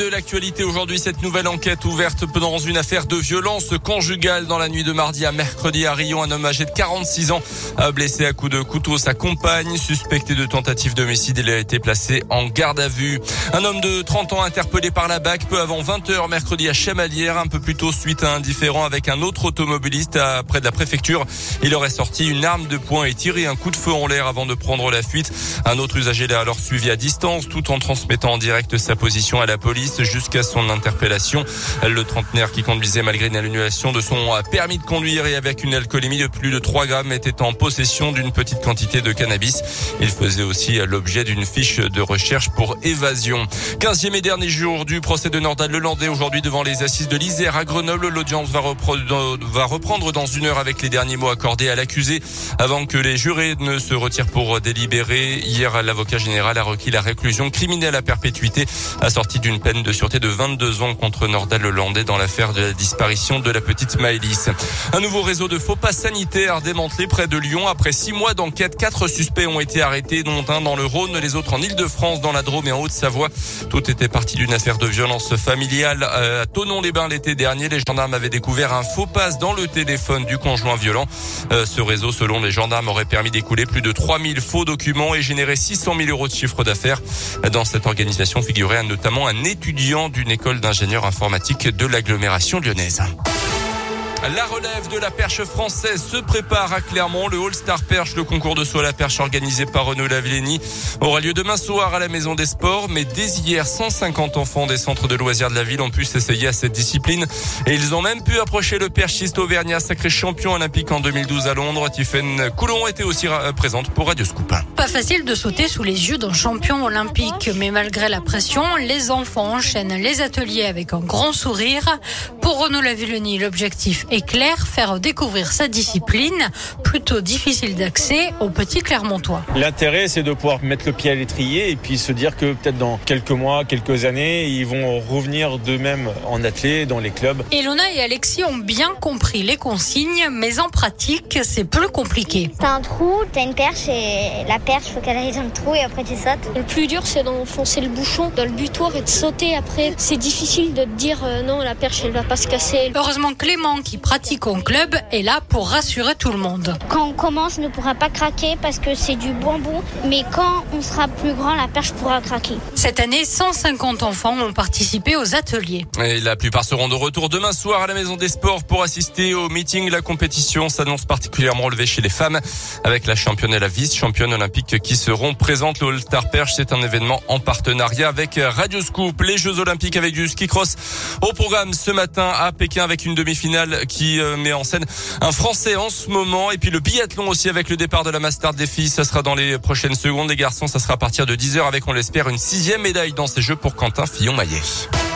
de l'actualité aujourd'hui, cette nouvelle enquête ouverte dans une affaire de violence conjugale dans la nuit de mardi à mercredi à Rion. Un homme âgé de 46 ans a blessé à coups de couteau sa compagne. Suspecté de tentative d'homicide, il a été placé en garde à vue. Un homme de 30 ans interpellé par la BAC peu avant 20h mercredi à Chamalières, un peu plus tôt suite à un différend avec un autre automobiliste près de la préfecture. Il aurait sorti une arme de poing et tiré un coup de feu en l'air avant de prendre la fuite. Un autre usager l'a alors suivi à distance tout en transmettant en direct sa position à la police jusqu'à son interpellation. Le trentenaire qui conduisait malgré une annulation de son permis de conduire et avec une alcoolémie de plus de 3 grammes était en possession d'une petite quantité de cannabis. Il faisait aussi l'objet d'une fiche de recherche pour évasion. 15e et dernier jour du procès de Nordal Lelandais aujourd'hui devant les assises de l'Isère à Grenoble. L'audience va, va reprendre dans une heure avec les derniers mots accordés à l'accusé avant que les jurés ne se retirent pour délibérer. Hier, l'avocat général a requis la réclusion criminelle à perpétuité assortie d'une peine de sûreté de 22 ans contre Nordal Lelandais dans l'affaire de la disparition de la petite Maëlys. Un nouveau réseau de faux pas sanitaires démantelé près de Lyon. Après six mois d'enquête, quatre suspects ont été arrêtés, dont un dans le Rhône, les autres en Ile-de-France, dans la Drôme et en Haute-Savoie. Tout était parti d'une affaire de violence familiale euh, à Tonon-les-Bains l'été dernier. Les gendarmes avaient découvert un faux passe dans le téléphone du conjoint violent. Euh, ce réseau, selon les gendarmes, aurait permis d'écouler plus de 3000 faux documents et générer 600 000 euros de chiffre d'affaires. Dans cette organisation figurait notamment un étudiant d'une école d'ingénieurs informatiques de l'agglomération lyonnaise. La relève de la perche française se prépare à Clermont. Le All-Star Perche, le concours de saut à la perche organisé par Renaud Lavillenie, aura lieu demain soir à la Maison des Sports. Mais dès hier, 150 enfants des centres de loisirs de la ville ont pu s'essayer à cette discipline. Et ils ont même pu approcher le perchiste auvergnat, sacré champion olympique en 2012 à Londres. Tiffaine Coulon était aussi présente pour Radio Scoop. Pas facile de sauter sous les yeux d'un champion olympique. Mais malgré la pression, les enfants enchaînent les ateliers avec un grand sourire. Pour Renaud Lavillenie, l'objectif est clair, faire découvrir sa discipline, plutôt difficile d'accès aux petits Clermontois. L'intérêt, c'est de pouvoir mettre le pied à l'étrier et puis se dire que peut-être dans quelques mois, quelques années, ils vont revenir d'eux-mêmes en athlète dans les clubs. Elona et Alexis ont bien compris les consignes, mais en pratique, c'est plus compliqué. T'as un trou, t'as une perche et la perche, faut qu'elle aille dans le trou et après tu sautes. Le plus dur, c'est d'enfoncer le bouchon dans le butoir et de sauter après. C'est difficile de te dire euh, non, la perche, elle va pas se casser. Heureusement Clément, qui pratique en club, est là pour rassurer tout le monde. Quand on commence, on ne pourra pas craquer parce que c'est du bonbon, mais quand on sera plus grand, la perche pourra craquer. Cette année, 150 enfants ont participé aux ateliers. Et la plupart seront de retour demain soir à la Maison des Sports pour assister au meeting. La compétition s'annonce particulièrement relevée chez les femmes avec la championne et la vice-championne olympique qui seront présentes. Le All-Star Perche, c'est un événement en partenariat avec Radio Scoop. Les Jeux Olympiques avec du ski cross au programme ce matin à Pékin avec une demi-finale qui euh, met en scène un Français en ce moment. Et puis le biathlon aussi avec le départ de la Master des filles. Ça sera dans les prochaines secondes. Les garçons, ça sera à partir de 10h avec, on l'espère, une sixième médaille dans ces Jeux pour Quentin Fillon-Maillet.